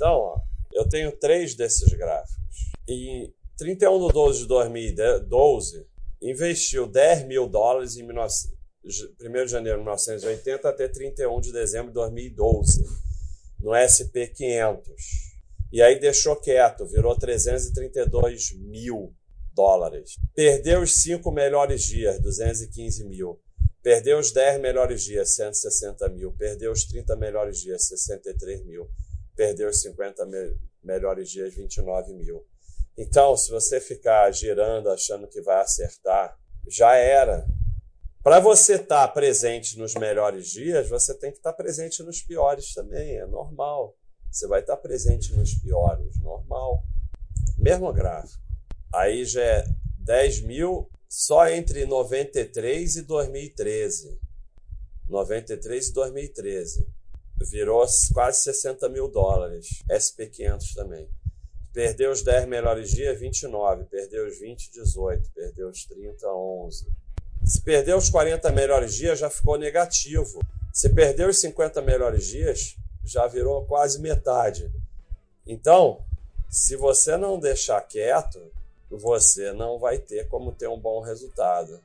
Então, ó, eu tenho três desses gráficos. Em 31 de 12 de 2012, investiu 10 mil dólares em 1 de janeiro de 1980 até 31 de dezembro de 2012, no SP500. E aí deixou quieto, virou 332 mil dólares. Perdeu os cinco melhores dias, 215 mil. Perdeu os 10 melhores dias, 160 mil. Perdeu os 30 melhores dias, 63 mil. Perdeu os 50 me melhores dias, 29 mil. Então, se você ficar girando achando que vai acertar, já era. Para você estar tá presente nos melhores dias, você tem que estar tá presente nos piores também, é normal. Você vai estar tá presente nos piores, normal. Mesmo gráfico. Aí já é 10 mil só entre 93 e 2013. 93 e 2013. Virou quase 60 mil dólares. SP500 também. Perdeu os 10 melhores dias, 29. Perdeu os 20, 18. Perdeu os 30, 11. Se perdeu os 40 melhores dias, já ficou negativo. Se perdeu os 50 melhores dias, já virou quase metade. Então, se você não deixar quieto, você não vai ter como ter um bom resultado.